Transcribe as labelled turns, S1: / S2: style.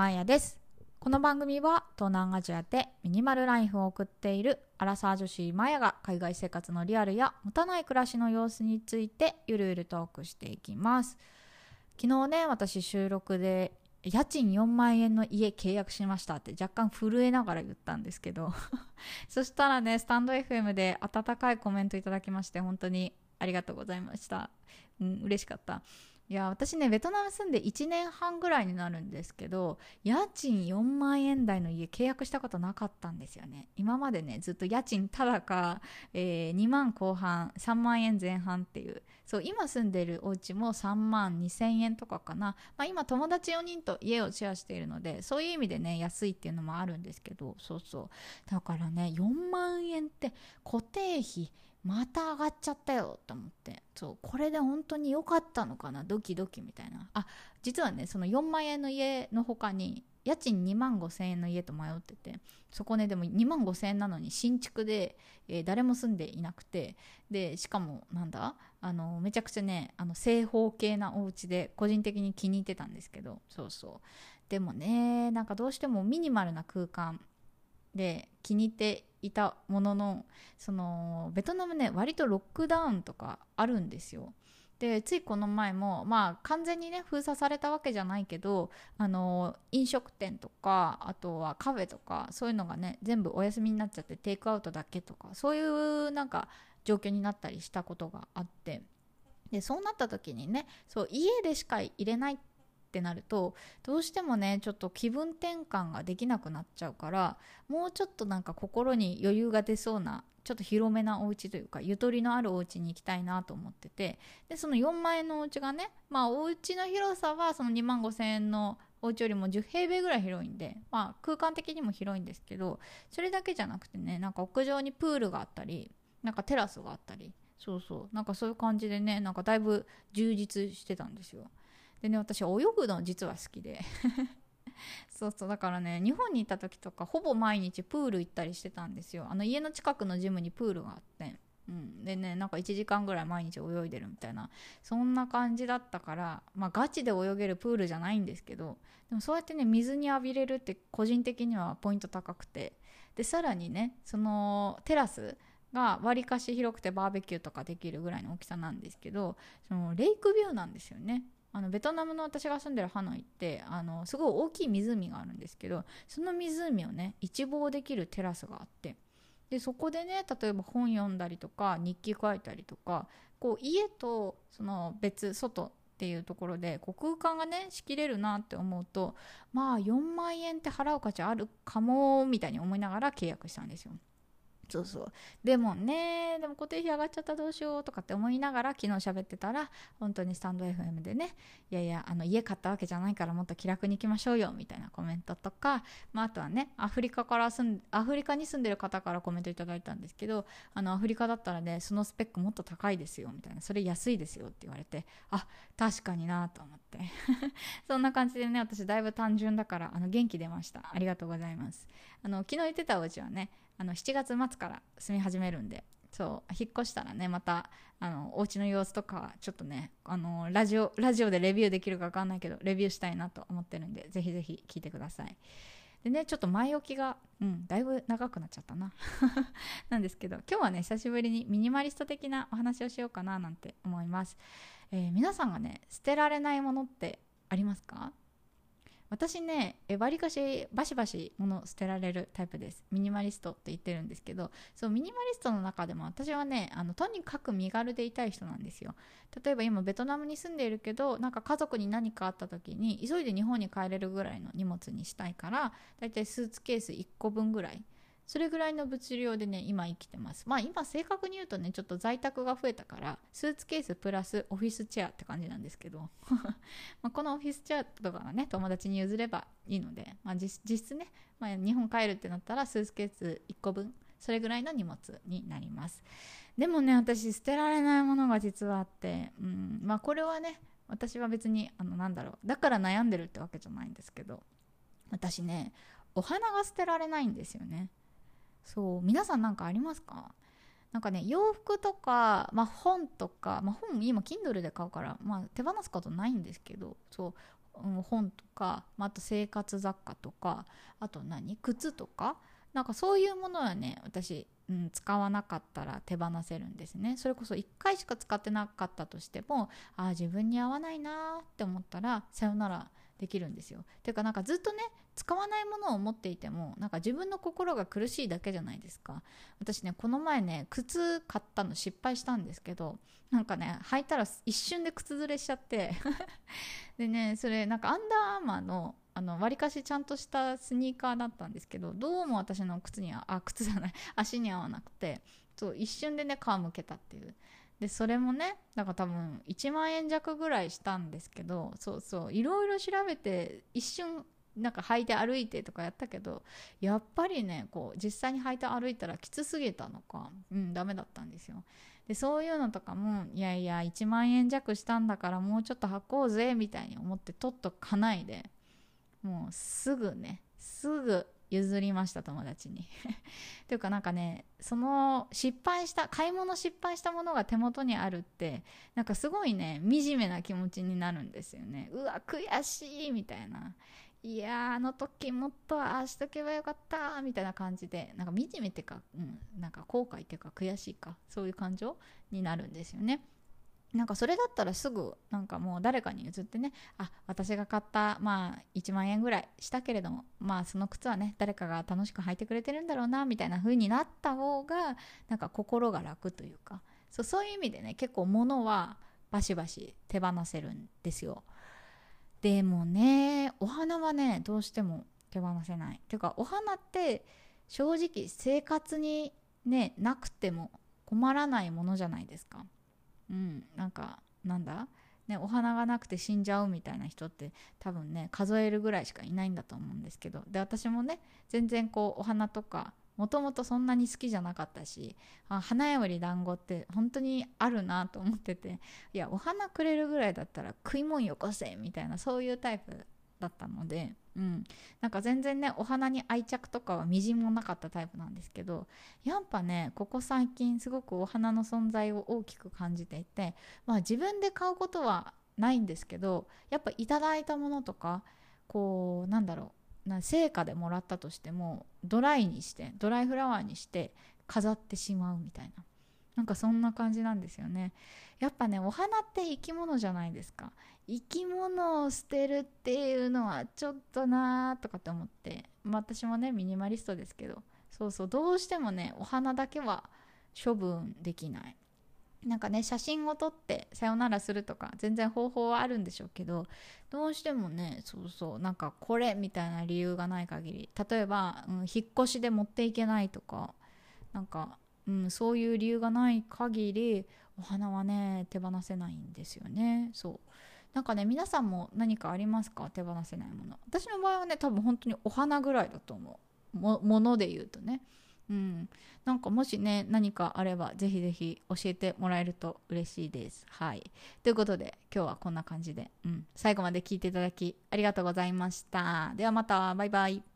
S1: マーヤです。この番組は東南アジアでミニマルライフを送っているアラサー女子マーヤが海外生活のリアルや持たない暮らしの様子についてゆるゆるトークしていきます。昨日ね私収録で家賃4万円の家契約しましたって若干震えながら言ったんですけど。そしたらねスタンド FM で温かいコメントいただきまして本当にありがとうございました、うん、嬉しかった。いや私ねベトナム住んで1年半ぐらいになるんですけど家賃4万円台の家契約したことなかったんですよね。今までねずっと家賃ただか、えー、2万後半3万円前半っていう。そう今住んでるお家も3万2000円とかかな、まあ、今友達4人と家をシェアしているのでそういう意味でね安いっていうのもあるんですけどそうそう。だからね4万円って固定費また上がっちゃったよと思って。そうこれで本当に良かったのかな？ドキドキみたいな。あ実はねその4万円の家の他に家賃2万5千円の家と迷っててそこねでも2万5千円なのに新築で、えー、誰も住んでいなくてでしかもなんだ？あのめちゃくちゃねあの正方形なお家で個人的に気に入ってたんですけどそうそう。でもねなんかどうしてもミニマルな空間で気に入っていたもののそのベトナムね割とロックダウンとかあるんですよ。でついこの前もまあ完全にね封鎖されたわけじゃないけどあの飲食店とかあとはカフェとかそういうのがね全部お休みになっちゃってテイクアウトだけとかそういうなんか状況になったりしたことがあってでそうなった時にねそう家でしか入れないっってなるとどうしてもねちょっと気分転換ができなくなっちゃうからもうちょっとなんか心に余裕が出そうなちょっと広めなお家というかゆとりのあるお家に行きたいなと思っててでその4万円のお家がねまあお家の広さはその2万5千円のお家よりも10平米ぐらい広いんで、まあ、空間的にも広いんですけどそれだけじゃなくてねなんか屋上にプールがあったりなんかテラスがあったりそうそうなんかそういう感じでねなんかだいぶ充実してたんですよ。でね私泳ぐの実は好きで。そうそうだからね日本にいた時とかほぼ毎日プール行ったりしてたんですよ。あの家の近くのジムにプールがあってうん、でねなんか1時間ぐらい毎日泳いでるみたいな。そんな感じだったからまあガチで泳げるプールじゃないんですけどでもそうやってね水に浴びれるって個人的にはポイント高くて。でさらにねそのテラスがわりかし広くてバーベキューとかできるぐらいの大きさなんですけどそのレイクビューなんですよね。あのベトナムの私が住んでるハノイってあのすごい大きい湖があるんですけどその湖をね一望できるテラスがあってでそこでね例えば本読んだりとか日記書いたりとかこう家とその別外っていうところでこう空間がね仕切れるなって思うとまあ4万円って払う価値あるかもみたいに思いながら契約したんですよ。そうそう。でもねでも固定費上がっちゃったどうしようとかって思いながら昨日喋ってたら本当にスタンド FM でねいやいやあの家買ったわけじゃないからもっと気楽に行きましょうよみたいなコメントとか、まあ、あとはねアフリカから住んアフリカに住んでる方からコメントいただいたんですけどあのアフリカだったらねそのスペックもっと高いですよみたいなそれ安いですよって言われてあ確かになと思って。そんな感じでね私だいぶ単純だからあの元気出ました。ありがとうございます。あの昨日言ってたお家はねあの7月末から住み始めるんでそう引っ越したらねまたあのお家の様子とかちょっとねあのラジオラジオでレビューできるか分かんないけどレビューしたいなと思ってるんでぜひぜひ聞いてください。でねちょっと前置きがうんだいぶ長くなっちゃったな。なんですけど今日はね久しぶりにミニマリスト的なお話をしようかななんて思います、えー、皆さんがね捨てられないものってありますか？私ねわりかしバシバシ物捨てられるタイプです。ミニマリストって言ってるんですけどそうミニマリストの中でも私はねあのとにかく身軽でいたい人なんですよ。例えば今ベトナムに住んでいるけどなんか家族に何かあった時に急いで日本に帰れるぐらいの荷物にしたいからだいたいスーツケース1個分ぐらいそれぐらいの物量でね今生きてます。まあ今正確に言うとねちょっと在宅が増えたからスーツケースプラスオフィスチェアって感じなんですけど。まこのオフィスチェアとかがね友達に譲ればいいので、まあ、実質ね、まあ、日本帰るってなったらスーツケース1個分それぐらいの荷物になります。でもね私捨てられないものが実はあってうんまあこれはね私は別にあのなんだろうだから悩んでるってわけじゃないんですけど私ねお花が捨てられないんですよね。そう皆さん何かありますか？なんかね洋服とか、まあ、本とか、まあ、本今 Kindle で買うから、まあ、手放すことないんですけどそううん、本とか、まあ、あと生活雑貨とかあと何？靴とか？なんかそういうものはね私、うん、使わなかったら手放せるんですね。それこそ1回しか使ってなかったとしてもああ自分に合わないなって思ったらさよならできるんですよ。ていうかなんかずっとね使わないものを持っていてもなんか自分の心が苦しいだけじゃないですか。私ねこの前ね靴買ったの失敗したんですけどなんかね履いたら一瞬で靴ずれしちゃって。でねそれなんかアンダーアーマーのあの割かしちゃんとしたスニーカーだったんですけどどうも私の靴にはあ靴じゃない足に合わなくてそう一瞬でね皮むけたっていう。でそれもねだから多分1万円弱ぐらいしたんですけどそうそういろいろ調べて一瞬なんか履いて歩いてとかやったけどやっぱりねこう実際に履いて歩いたらきつすぎたのかうんダメだったんですよ。でそういうのとかもいやいや1万円弱したんだからもうちょっと履こうぜみたいに思って取っとかないでもうすぐねすぐ譲りました友達に。というかなんかねその失敗した買い物失敗したものが手元にあるってなんかすごいね惨めな気持ちになるんですよね。うわ悔しいみたいな。いやあの時もっとああしとけばよかったみたいな感じで。なんか惨めっていうか、うん、なんか後悔っていうか悔しいか。そういう感情になるんですよね。なんかそれだったらすぐなんかもう誰かに譲ってね。あ私が買ったまあ1万円ぐらいしたけれどもまあその靴はね誰かが楽しく履いてくれてるんだろうなみたいな風になった方がなんか心が楽というか。そうそういう意味でね結構物はバシバシ手放せるんですよ。でもねお花はねどうしても手放せない。ていうかお花って正直生活にねなくても困らないものじゃないですか。うんなんかなんだ？ね、お花がなくて死んじゃうみたいな人って多分ね数えるぐらいしかいないんだと思うんですけど。で私もね全然こうお花とかもともとそんなに好きじゃなかったしあ花より団子って本当にあるなと思ってていやお花くれるぐらいだったら食い物よこせみたいなそういうタイプだったので、うん、なんか全然ねお花に愛着とかはみじんもなかったタイプなんですけどやっぱねここ最近すごくお花の存在を大きく感じていて、まあ、自分で買うことはないんですけどやっぱいただいたものとかこうなんだろうな成果でもらったとしてもドライにしてドライフラワーにして飾ってしまうみたいな。なんかそんな感じなんですよね。やっぱねお花って生き物じゃないですか。生き物を捨てるっていうのはちょっとなーとかって思って、まあ、私もねミニマリストですけどそうそうどうしてもねお花だけは処分できない。なんかね写真を撮ってさよならするとか全然方法はあるんでしょうけどどうしてもねそうそうなんかこれみたいな理由がない限り例えば、うん、引っ越しで持っていけないとかなんか、うん、そういう理由がない限りお花はね手放せないんですよね。そう。なんかね皆さんも何かありますか？手放せないもの。私の場合はね多分本当にお花ぐらいだと思う。ももので言うとね。うん、なんかもしね何かあればぜひぜひ教えてもらえると嬉しいです。はい、ということで今日はこんな感じで、うん、最後まで聞いていただきありがとうございました。ではまた。バイバイ。